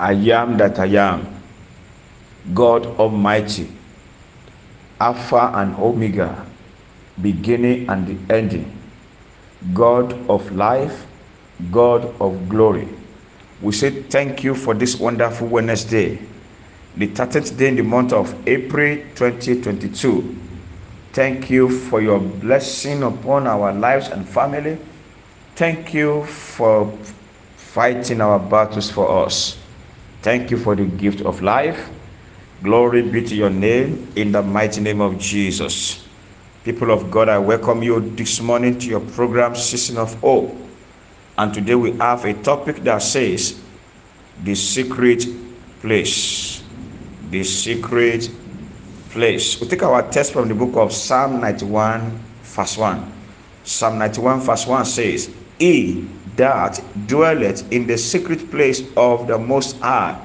I am that I am, God Almighty, Alpha and Omega, beginning and the ending, God of life, God of glory. We say thank you for this wonderful Wednesday, the 13th day in the month of April 2022. Thank you for your blessing upon our lives and family. Thank you for fighting our battles for us. Thank you for the gift of life. Glory be to your name in the mighty name of Jesus. People of God, I welcome you this morning to your program, Season of Hope. And today we have a topic that says, The Secret Place. The Secret Place. We take our text from the book of Psalm 91, verse 1. Psalm 91, verse 1 says, He that dwelleth in the secret place of the Most High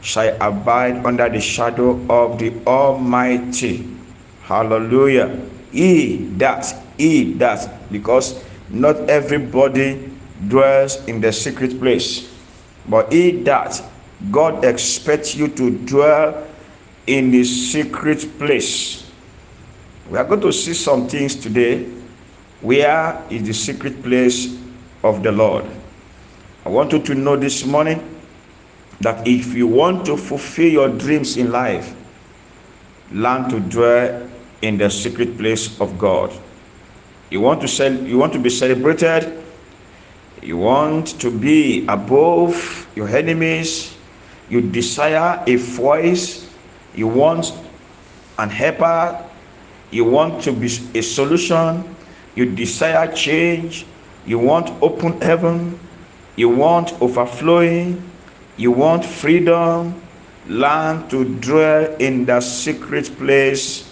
shall abide under the shadow of the Almighty. Hallelujah. He that, he that, because not everybody dwells in the secret place, but he that God expects you to dwell in the secret place. We are going to see some things today. Where is the secret place of the Lord? I want you to know this morning that if you want to fulfill your dreams in life, learn to dwell in the secret place of God. You want to sell, you want to be celebrated, you want to be above your enemies, you desire a voice, you want an helper, you want to be a solution, you desire change, you want open heaven, you want overflowing, you want freedom, learn to dwell in the secret place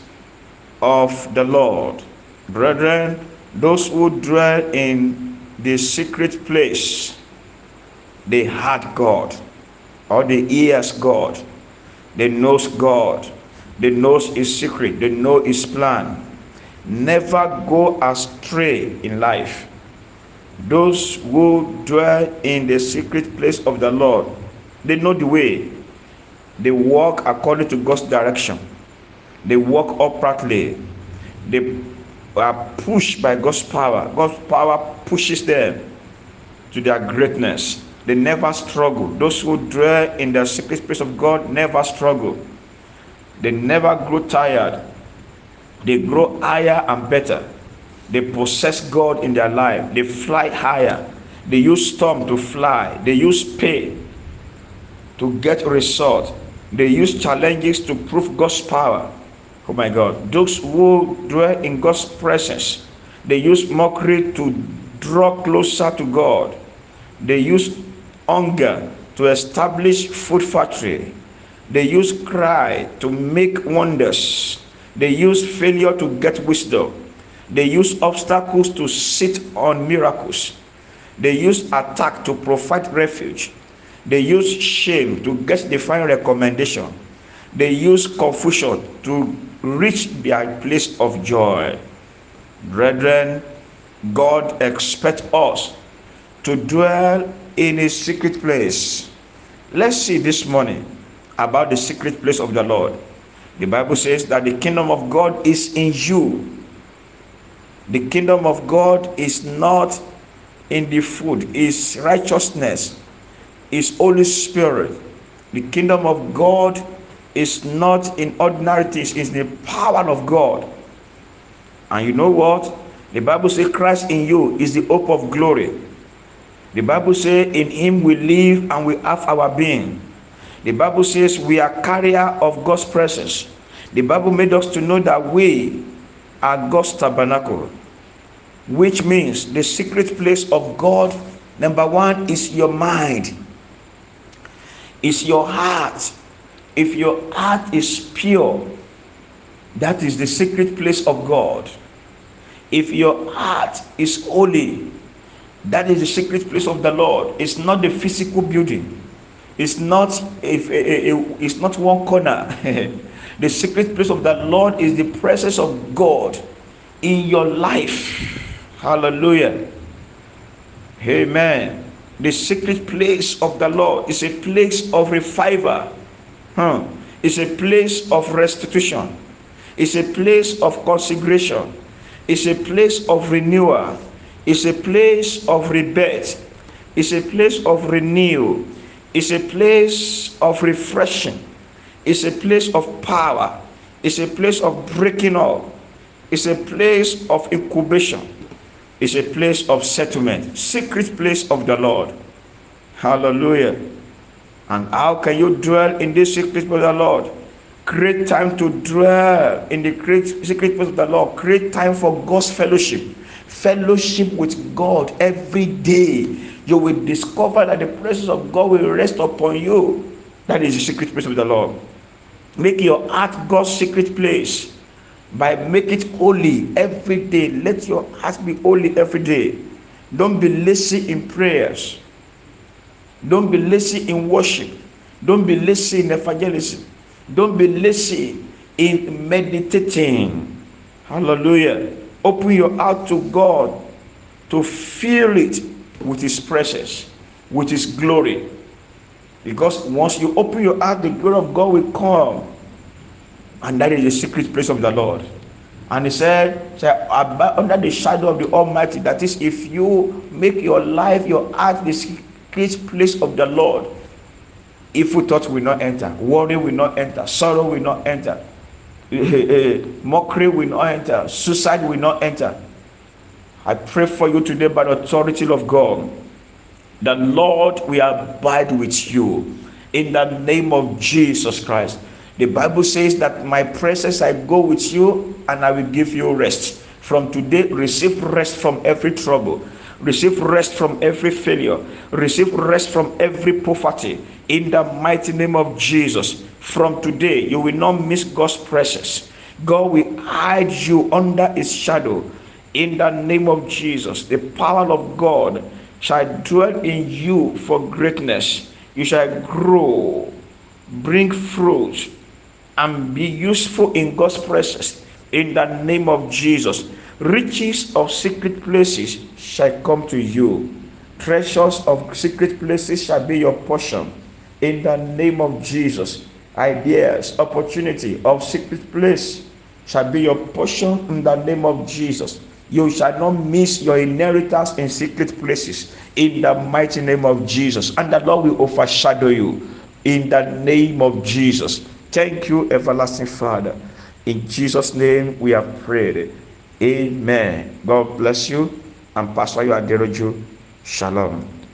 of the Lord. Brethren, those who dwell in the secret place, they heard God, or they hears God, they knows God, they knows His secret, they know His plan. Never go astray in life. Those who dwell in the secret place of the Lord, they know the way. They walk according to God's direction. They walk uprightly. They are pushed by God's power. God's power pushes them to their greatness. They never struggle. Those who dwell in the secret place of God never struggle. They never grow tired. They grow higher and better. They possess God in their life. They fly higher. They use storm to fly. They use pain to get result. They use challenges to prove God's power. Oh my God. Those who dwell in God's presence, they use mockery to draw closer to God. They use hunger to establish food factory. They use cry to make wonders. They use failure to get wisdom. They use obstacles to sit on miracles. They use attack to provide refuge. They use shame to get divine recommendation. They use confusion to reach their place of joy. Brethren, God expects us to dwell in a secret place. Let's see this morning about the secret place of the Lord. The Bible says that the kingdom of God is in you. The kingdom of God is not in the food, is righteousness, is Holy Spirit. The kingdom of God is not in ordinary things, it's the power of God. And you know what? The Bible says Christ in you is the hope of glory. The Bible says in him we live and we have our being. The Bible says we are carrier of God's presence. The Bible made us to know that we are God's tabernacle, which means the secret place of God. Number one is your mind, is your heart. If your heart is pure, that is the secret place of God. If your heart is holy, that is the secret place of the Lord. It's not the physical building. It's not if eh, eh, eh, it's not one corner. the secret place of the Lord is the presence of God in your life. Hallelujah. Amen. The secret place of the Lord is a place of revival. Huh? It's a place of restitution. It's a place of consecration. It's a place of renewal. It's a place of rebirth. It's a place of renewal. It's a place of refreshing. It's a place of power. It's a place of breaking up. It's a place of incubation. It's a place of settlement. Secret place of the Lord. Hallelujah. And how can you dwell in this secret place of the Lord? Create time to dwell in the great secret place of the Lord. Create time for God's fellowship. Fellowship with God every day. You will discover that the presence of God will rest upon you. That is the secret place of the Lord. Make your heart God's secret place by make it holy every day. Let your heart be holy every day. Don't be lazy in prayers. Don't be lazy in worship. Don't be lazy in evangelism. Don't be lazy in meditating. Hallelujah. Open your heart to God to fill it with His presence, with His glory. Because once you open your heart, the glory of God will come. And that is the secret place of the Lord. And he said, said under the shadow of the Almighty, that is, if you make your life, your heart, the secret place of the Lord, evil thoughts will not enter, worry will not enter, sorrow will not enter, mockery will not enter, suicide will not enter. I pray for you today by the authority of God. The Lord will abide with you in the name of Jesus Christ. The Bible says that my presence I go with you and I will give you rest. From today, receive rest from every trouble, receive rest from every failure, receive rest from every poverty in the mighty name of Jesus. From today, you will not miss God's presence. God will hide you under his shadow in the name of Jesus. The power of God shall dwell in you for greatness. You shall grow, bring fruit, and be useful in God's presence in the name of Jesus. Riches of secret places shall come to you. Treasures of secret places shall be your portion in the name of Jesus. Ideas, opportunity of secret place shall be your portion in the name of Jesus. You shall not miss your inheritance in secret places in the mighty name of Jesus. And the Lord will overshadow you in the name of Jesus. Thank you, everlasting Father. In Jesus' name we have prayed. Amen. God bless you. And Pastor Aderoju. Shalom.